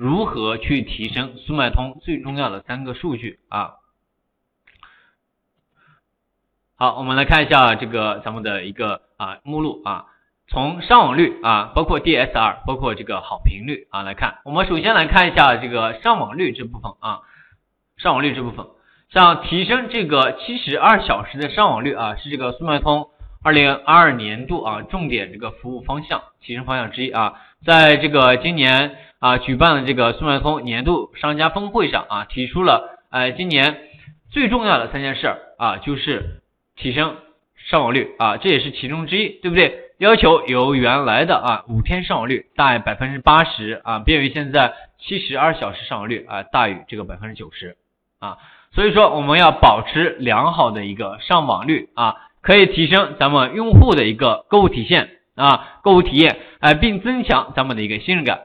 如何去提升速卖通最重要的三个数据啊。好，我们来看一下这个咱们的一个啊目录啊，从上网率啊，包括 DSR，包括这个好评率啊来看，我们首先来看一下这个上网率这部分啊，上网率这部分，像提升这个七十二小时的上网率啊，是这个速卖通二零二二年度啊重点这个服务方向提升方向之一啊，在这个今年啊举办的这个速卖通年度商家峰会上啊，提出了呃今年最重要的三件事啊，就是。提升上网率啊，这也是其中之一，对不对？要求由原来的啊五天上网率大于百分之八十啊，变为现在七十二小时上网率啊大于这个百分之九十啊。所以说我们要保持良好的一个上网率啊，可以提升咱们用户的一个购物体现啊，购物体验哎，并增强咱们的一个信任感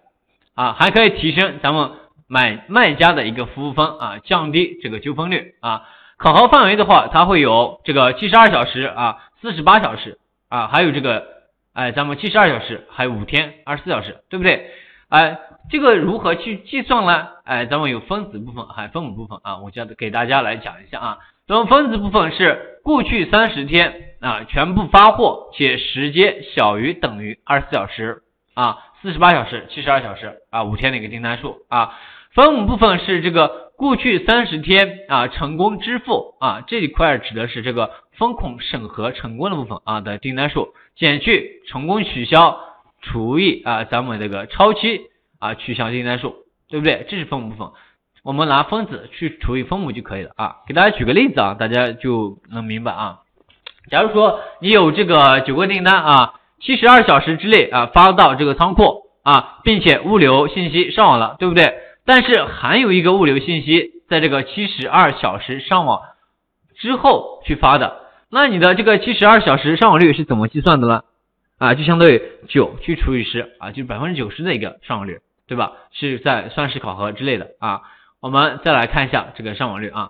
啊，还可以提升咱们买卖家的一个服务分啊，降低这个纠纷率啊。考核范围的话，它会有这个七十二小时啊，四十八小时啊，还有这个哎，咱们七十二小时，还有五天二十四小时，对不对？哎，这个如何去计算呢？哎，咱们有分子部分还有分母部分啊，我教给大家来讲一下啊。咱们分子部分是过去三十天啊，全部发货且时间小于等于二十四小时啊，四十八小时、七十二小时啊，五天的一个订单数啊。分母部分是这个。过去三十天啊，成功支付啊这一块指的是这个风控审核成功的部分啊的订单数，减去成功取消除以啊咱们这个超期啊取消订单数，对不对？这是分母部分，我们拿分子去除以分母就可以了啊。给大家举个例子啊，大家就能明白啊。假如说你有这个九个订单啊，七十二小时之内啊发到这个仓库啊，并且物流信息上网了，对不对？但是还有一个物流信息，在这个七十二小时上网之后去发的，那你的这个七十二小时上网率是怎么计算的呢？啊，就相当于九去除以十啊，就是百分之九十的一个上网率，对吧？是在算式考核之类的啊。我们再来看一下这个上网率啊，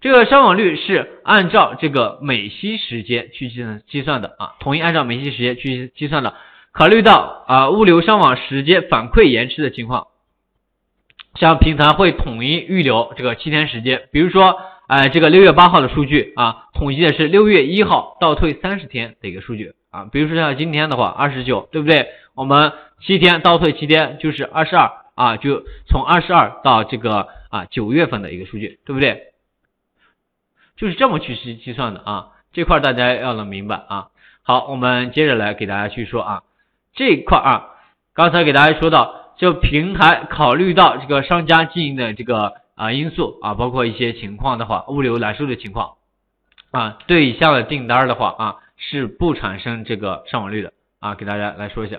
这个上网率是按照这个美西时间去计算计算的啊，统一按照美西时间去计算的，考虑到啊物流上网时间反馈延迟的情况。像平台会统一预留这个七天时间，比如说，哎，这个六月八号的数据啊，统计的是六月一号倒退三十天的一个数据啊，比如说像今天的话，二十九，对不对？我们七天倒退七天就是二十二啊，就从二十二到这个啊九月份的一个数据，对不对？就是这么去计计算的啊，这块大家要能明白啊。好，我们接着来给大家去说啊，这一块啊，刚才给大家说到。就平台考虑到这个商家经营的这个啊因素啊，包括一些情况的话，物流揽收的情况啊，对以下的订单的话啊是不产生这个上网率的啊，给大家来说一下。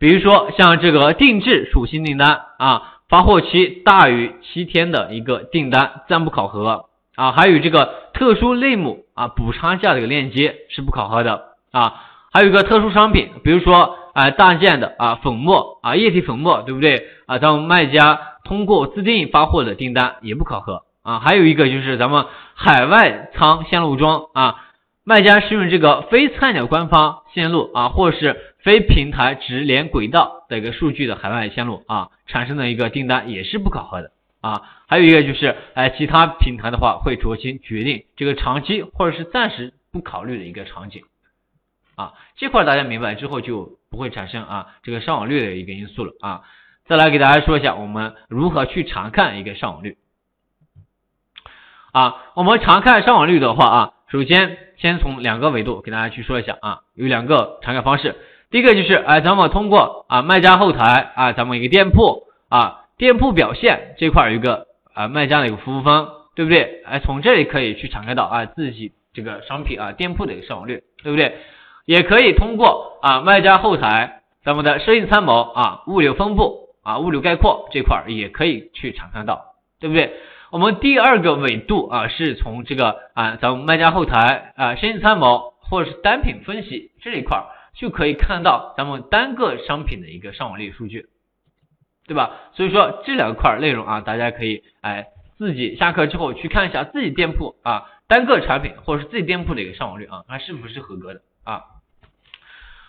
比如说像这个定制属性订单啊，发货期大于七天的一个订单暂不考核啊，还有这个特殊类目啊补差价这个链接是不考核的啊，还有一个特殊商品，比如说。啊，大件的啊，粉末啊，液体粉末，对不对啊？咱们卖家通过自定义发货的订单也不考核啊。还有一个就是咱们海外仓线路中啊，卖家使用这个非菜鸟官方线路啊，或是非平台直连轨道的一个数据的海外线路啊，产生的一个订单也是不考核的啊。还有一个就是，哎，其他平台的话会酌情决定这个长期或者是暂时不考虑的一个场景。啊，这块大家明白之后就不会产生啊这个上网率的一个因素了啊。再来给大家说一下，我们如何去查看一个上网率啊？我们查看上网率的话啊，首先先从两个维度给大家去说一下啊，有两个查看方式。第一个就是哎，咱们通过啊卖家后台啊，咱们一个店铺啊店铺表现这块有一个啊卖家的一个服务分，对不对？哎，从这里可以去查看到啊自己这个商品啊店铺的一个上网率，对不对？也可以通过啊卖家后台咱们的生意参谋啊物流分布啊物流概括这块也可以去查看到，对不对？我们第二个维度啊是从这个啊咱们卖家后台啊生意参谋或者是单品分析这一块就可以看到咱们单个商品的一个上网率数据，对吧？所以说这两块内容啊大家可以哎自己下课之后去看一下自己店铺啊单个产品或者是自己店铺的一个上网率啊它是不是合格的啊？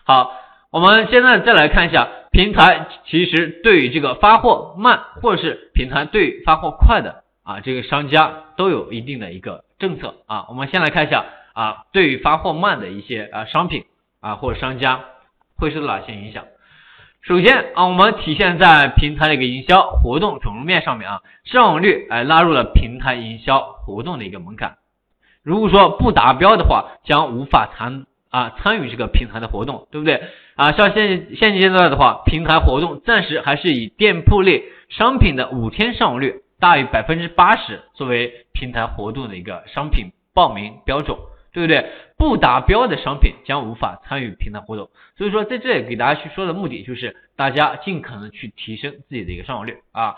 好，我们现在再来看一下平台其实对于这个发货慢，或者是平台对发货快的啊，这个商家都有一定的一个政策啊。我们先来看一下啊，对于发货慢的一些啊商品啊或者商家会受到哪些影响？首先啊，我们体现在平台的一个营销活动准入面上面啊，上网率哎拉入了平台营销活动的一个门槛。如果说不达标的话，将无法参啊参与这个平台的活动，对不对？啊，像现现阶段的话，平台活动暂时还是以店铺内商品的五天上网率大于百分之八十作为平台活动的一个商品报名标准，对不对？不达标的商品将无法参与平台活动。所以说，在这里给大家去说的目的就是大家尽可能去提升自己的一个上网率啊。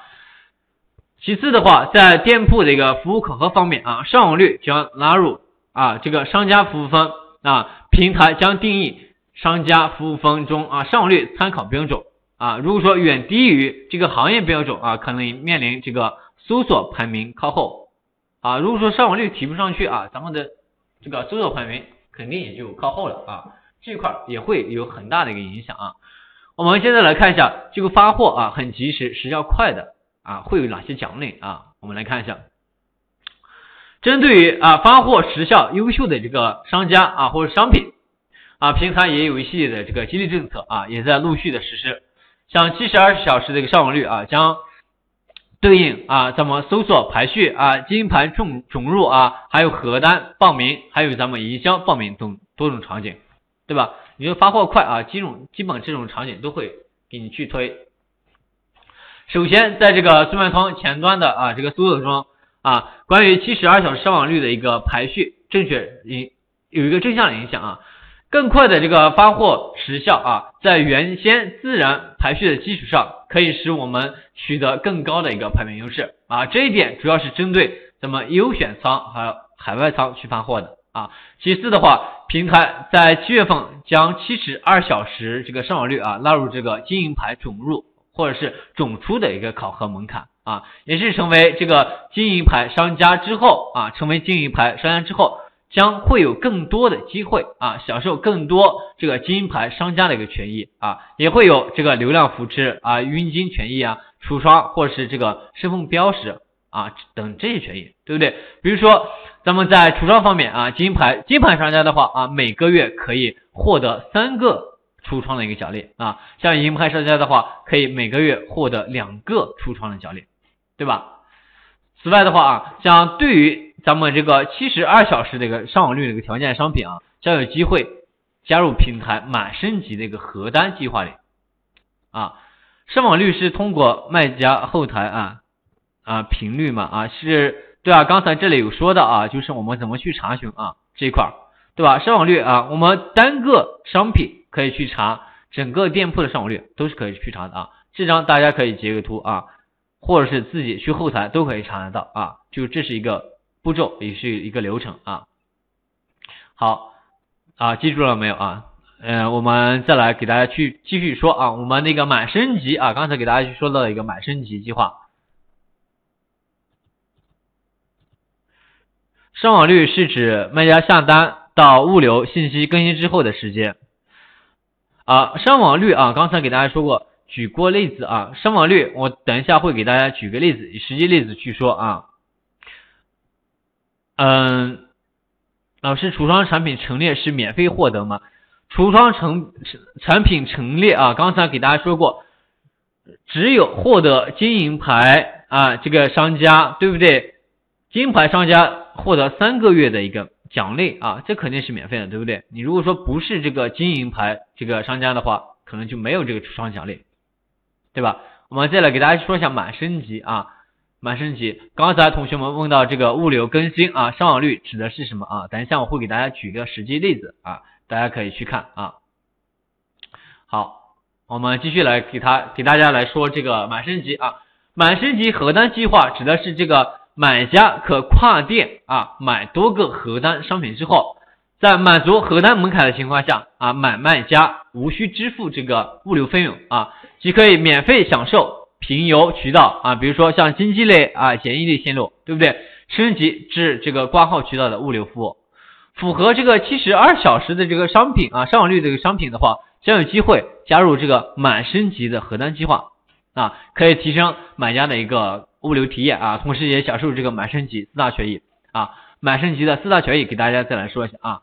其次的话，在店铺的一个服务考核方面啊，上网率将纳入啊这个商家服务分啊，平台将定义商家服务分中啊上网率参考标准啊，如果说远低于这个行业标准啊，可能面临这个搜索排名靠后啊，如果说上网率提不上去啊，咱们的这个搜索排名肯定也就靠后了啊，这块也会有很大的一个影响啊。我们现在来看一下这个发货啊，很及时，时效快的。啊，会有哪些奖励啊？我们来看一下，针对于啊发货时效优秀的这个商家啊或者商品啊，平台也有一系列的这个激励政策啊，也在陆续的实施。像七十二小时的一个上网率啊，将对应啊咱们搜索排序啊、金牌重重入啊，还有核单报名，还有咱们营销报名等多种场景，对吧？你说发货快啊，基种基本这种场景都会给你去推。首先，在这个速卖通前端的啊这个搜索中啊，关于七十二小时上网率的一个排序正确影有一个正向的影响啊，更快的这个发货时效啊，在原先自然排序的基础上，可以使我们取得更高的一个排名优势啊。这一点主要是针对咱们优选仓还有海外仓去发货的啊。其次的话，平台在七月份将七十二小时这个上网率啊纳入这个经营牌准入。或者是总出的一个考核门槛啊，也是成为这个经营牌商家之后啊，成为经营牌商家之后，将会有更多的机会啊，享受更多这个金牌商家的一个权益啊，也会有这个流量扶持啊、佣金权益啊、橱窗或者是这个身份标识啊等这些权益，对不对？比如说咱们在橱窗方面啊，金牌金牌商家的话啊，每个月可以获得三个。橱窗的一个奖励啊，像银牌商家的话，可以每个月获得两个橱窗的奖励，对吧？此外的话啊，像对于咱们这个七十二小时的一个上网率的一个条件商品啊，将有机会加入平台满升级的一个核单计划里啊。上网率是通过卖家后台啊啊频率嘛啊是对啊，刚才这里有说到啊，就是我们怎么去查询啊这一块儿对吧？上网率啊，我们单个商品。可以去查整个店铺的上网率，都是可以去查的啊。这张大家可以截个图啊，或者是自己去后台都可以查得到啊。就这是一个步骤，也是一个流程啊。好啊，记住了没有啊？嗯，我们再来给大家去继续说啊，我们那个满升级啊，刚才给大家去说到一个满升级计划。上网率是指卖家下单到物流信息更新之后的时间。啊，上网率啊，刚才给大家说过，举过例子啊，上网率，我等一下会给大家举个例子，以实际例子去说啊。嗯，老师，橱窗产品陈列是免费获得吗？橱窗成产品陈列啊，刚才给大家说过，只有获得金银牌啊，这个商家对不对？金牌商家获得三个月的一个。奖励啊，这肯定是免费的，对不对？你如果说不是这个金银牌这个商家的话，可能就没有这个橱窗奖励，对吧？我们再来给大家说一下满升级啊，满升级。刚才同学们问到这个物流更新啊，上网率指的是什么啊？等一下我会给大家举个实际例子啊，大家可以去看啊。好，我们继续来给他给大家来说这个满升级啊，满升级核单计划指的是这个。买家可跨店啊买多个核单商品之后，在满足核单门槛的情况下啊，买卖家无需支付这个物流费用啊，即可以免费享受平邮渠道啊，比如说像经济类啊、简易类线路，对不对？升级至这个挂号渠道的物流服务，符合这个七十二小时的这个商品啊，上网率这个商品的话，将有机会加入这个满升级的核单计划啊，可以提升买家的一个物流体验啊，同时也享受这个满升级四大权益啊。满升级的四大权益给大家再来说一下啊，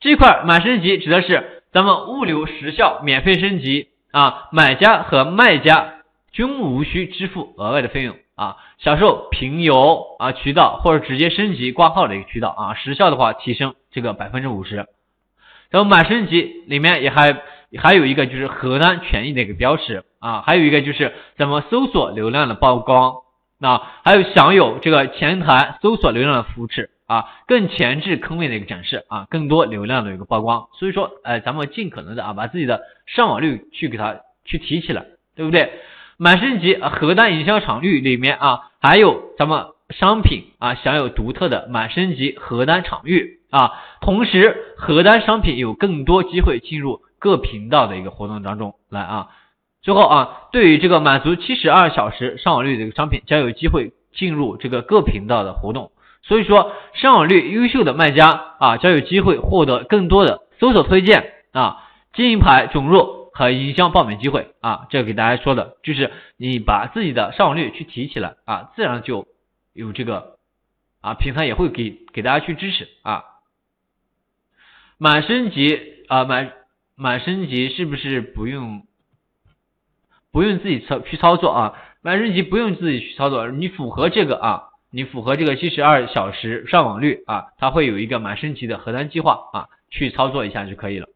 这块满升级指的是咱们物流时效免费升级啊，买家和卖家均无需支付额外的费用啊，享受平邮啊渠道或者直接升级挂号的一个渠道啊，时效的话提升这个百分之五十。然后满升级里面也还还有一个就是核单权益的一个标识啊，还有一个就是咱们搜索流量的曝光，那还有享有这个前台搜索流量的扶持。啊，更前置坑位的一个展示啊，更多流量的一个曝光，所以说，哎，咱们尽可能的啊，把自己的上网率去给它去提起来，对不对？满升级核单营销场域里面啊，还有咱们商品啊，享有独特的满升级核单场域啊，同时核单商品有更多机会进入各频道的一个活动当中来啊。最后啊，对于这个满足七十二小时上网率的一个商品，将有机会进入这个各频道的活动。所以说，上网率优秀的卖家啊，将有机会获得更多的搜索推荐啊、金牌准入和营销报名机会啊。这给大家说的就是，你把自己的上网率去提起来啊，自然就有这个啊，平台也会给给大家去支持啊。满升级啊，满满升级是不是不用不用自己操去操作啊？满升级不用自己去操作，你符合这个啊。你符合这个七十二小时上网率啊，它会有一个满升级的核单计划啊，去操作一下就可以了。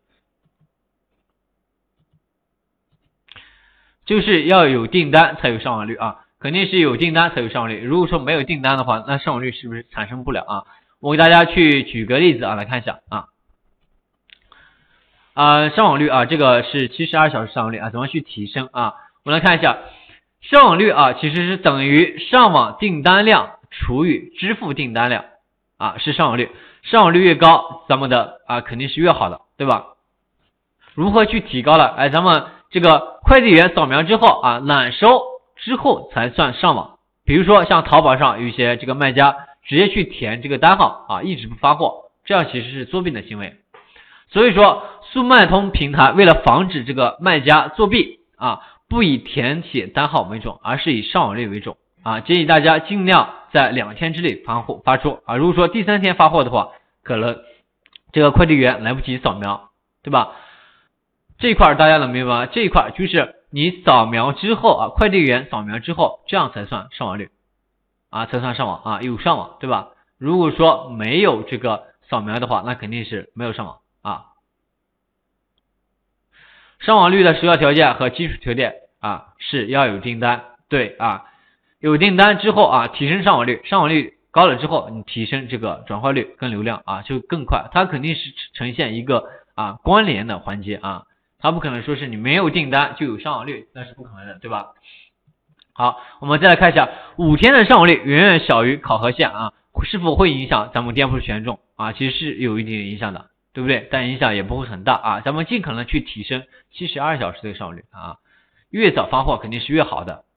就是要有订单才有上网率啊，肯定是有订单才有上网率。如果说没有订单的话，那上网率是不是产生不了啊？我给大家去举个例子啊，来看一下啊啊上网率啊，这个是七十二小时上网率啊，怎么去提升啊？我们来看一下上网率啊，其实是等于上网订单量。除以支付订单量啊，是上网率，上网率越高，咱们的啊肯定是越好的，对吧？如何去提高了？哎，咱们这个快递员扫描之后啊，揽收之后才算上网。比如说像淘宝上有一些这个卖家直接去填这个单号啊，一直不发货，这样其实是作弊的行为。所以说速卖通平台为了防止这个卖家作弊啊，不以填写单号为重，而是以上网率为重啊，建议大家尽量。在两天之内发货发出啊，如果说第三天发货的话，可能这个快递员来不及扫描，对吧？这一块大家能明白吗？这一块就是你扫描之后啊，快递员扫描之后，这样才算上网率啊，才算上网啊，有上网，对吧？如果说没有这个扫描的话，那肯定是没有上网啊。上网率的首要条件和基础条件啊，是要有订单，对啊。有订单之后啊，提升上网率，上网率高了之后，你提升这个转化率跟流量啊，就更快。它肯定是呈现一个啊关联的环节啊，它不可能说是你没有订单就有上网率，那是不可能的，对吧？好，我们再来看一下五天的上网率远远小于考核线啊，是否会影响咱们店铺的权重啊？其实是有一定影响的，对不对？但影响也不会很大啊，咱们尽可能去提升七十二小时的上网率啊，越早发货肯定是越好的。